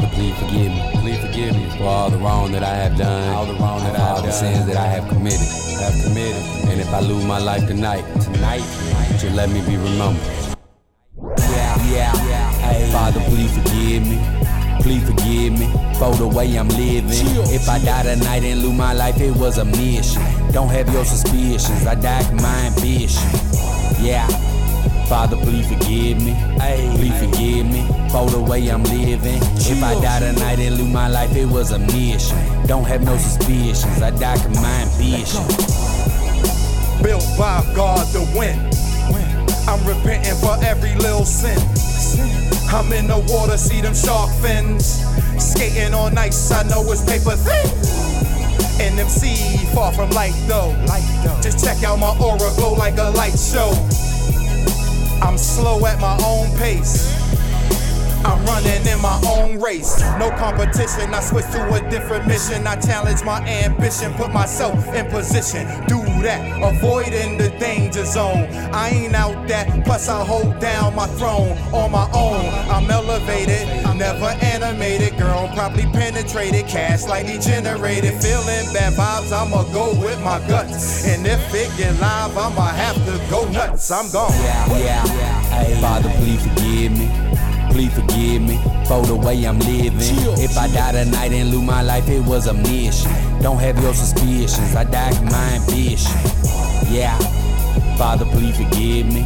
forgive me. Please forgive me for all the wrong that I have done. All the wrong that I have all the sins that I have committed. Have committed. And if I lose my life tonight, tonight, you let me be remembered. Yeah, yeah, yeah. Hey. Father, please forgive me. Please forgive me for the way I'm living. If I die tonight and lose my life, it was a mission. Don't have your suspicions. I died my ambition. Yeah. Father, please forgive me. Please forgive me for the way I'm living. If I die tonight and lose my life, it was a mission. Don't have no suspicions. I die for my ambition. Built by God to win. I'm repenting for every little sin. I'm in the water, see them shark fins. Skating on ice, I know it's paper thin. NMC, far from light though. Just check out my aura, glow like a light show. I'm slow at my own pace. I'm running in my own race. No competition, I switch to a different mission. I challenge my ambition, put myself in position. Do that, avoiding the danger zone. I ain't out that, plus I hold down my throne on my own. I'm elevated, never animated. Girl, probably penetrated, cash lightly generated. Feeling bad vibes, I'ma go with my guts. And if it get live, I'ma have go nuts. I'm gone. Yeah, yeah, yeah. Father, please forgive me. Please forgive me for the way I'm living. If I die tonight and lose my life, it was a mission. Don't have your suspicions. I died for my ambition. Yeah. Father, please forgive me.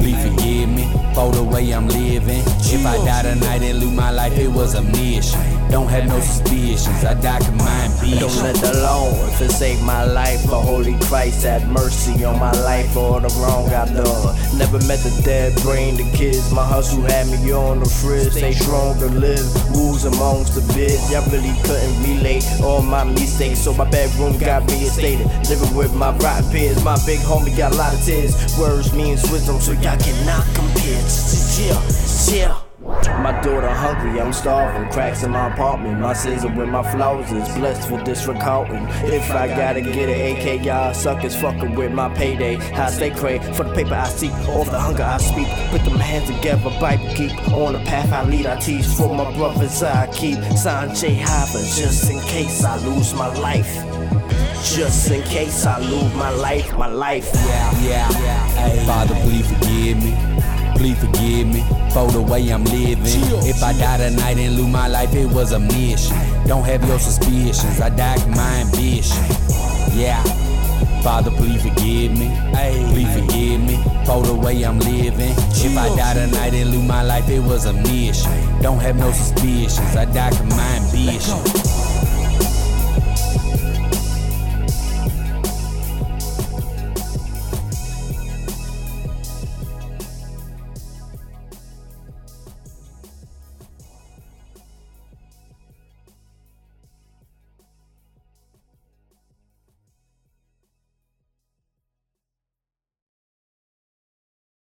Please forgive me for the way I'm living. If I die tonight and lose my life, it was a mission. Don't have no suspicions. I die for my ambition. Don't let the alone forsake my life. But Holy Christ have mercy on my life for all the wrong I've done. Never met the dead brain, the kids. My hustle had me on the fridge. Stay strong to live. Rules amongst the biz. Y'all really couldn't relate all my mistakes. So my bedroom got me instated. Living with my rotten peers. My big homie got a lot of tears. Words means wisdom, so y'all compare. Chill, starving. Cracks in my apartment. My scissor with my flaws is blessed for disregarding. If I gotta get an AK, y'all suckers fucking with my payday. I stay cray for the paper I seek, all the hunger I speak. Put them hands together, Bible geek. On the path I lead, I teach for my brothers I keep. Sanjay Hava, just in case I lose my life. Just in case I lose my life, my life. Yeah, yeah, yeah. Father, please forgive me. Please forgive me for the way I'm living. If I die tonight and lose my life, it was a mission. Don't have your suspicions. I died for my ambition. Yeah. Father, please forgive me. Please forgive me for the way I'm living. If I die tonight and lose my life, it was a mission. Don't have no suspicions. I died for my ambition.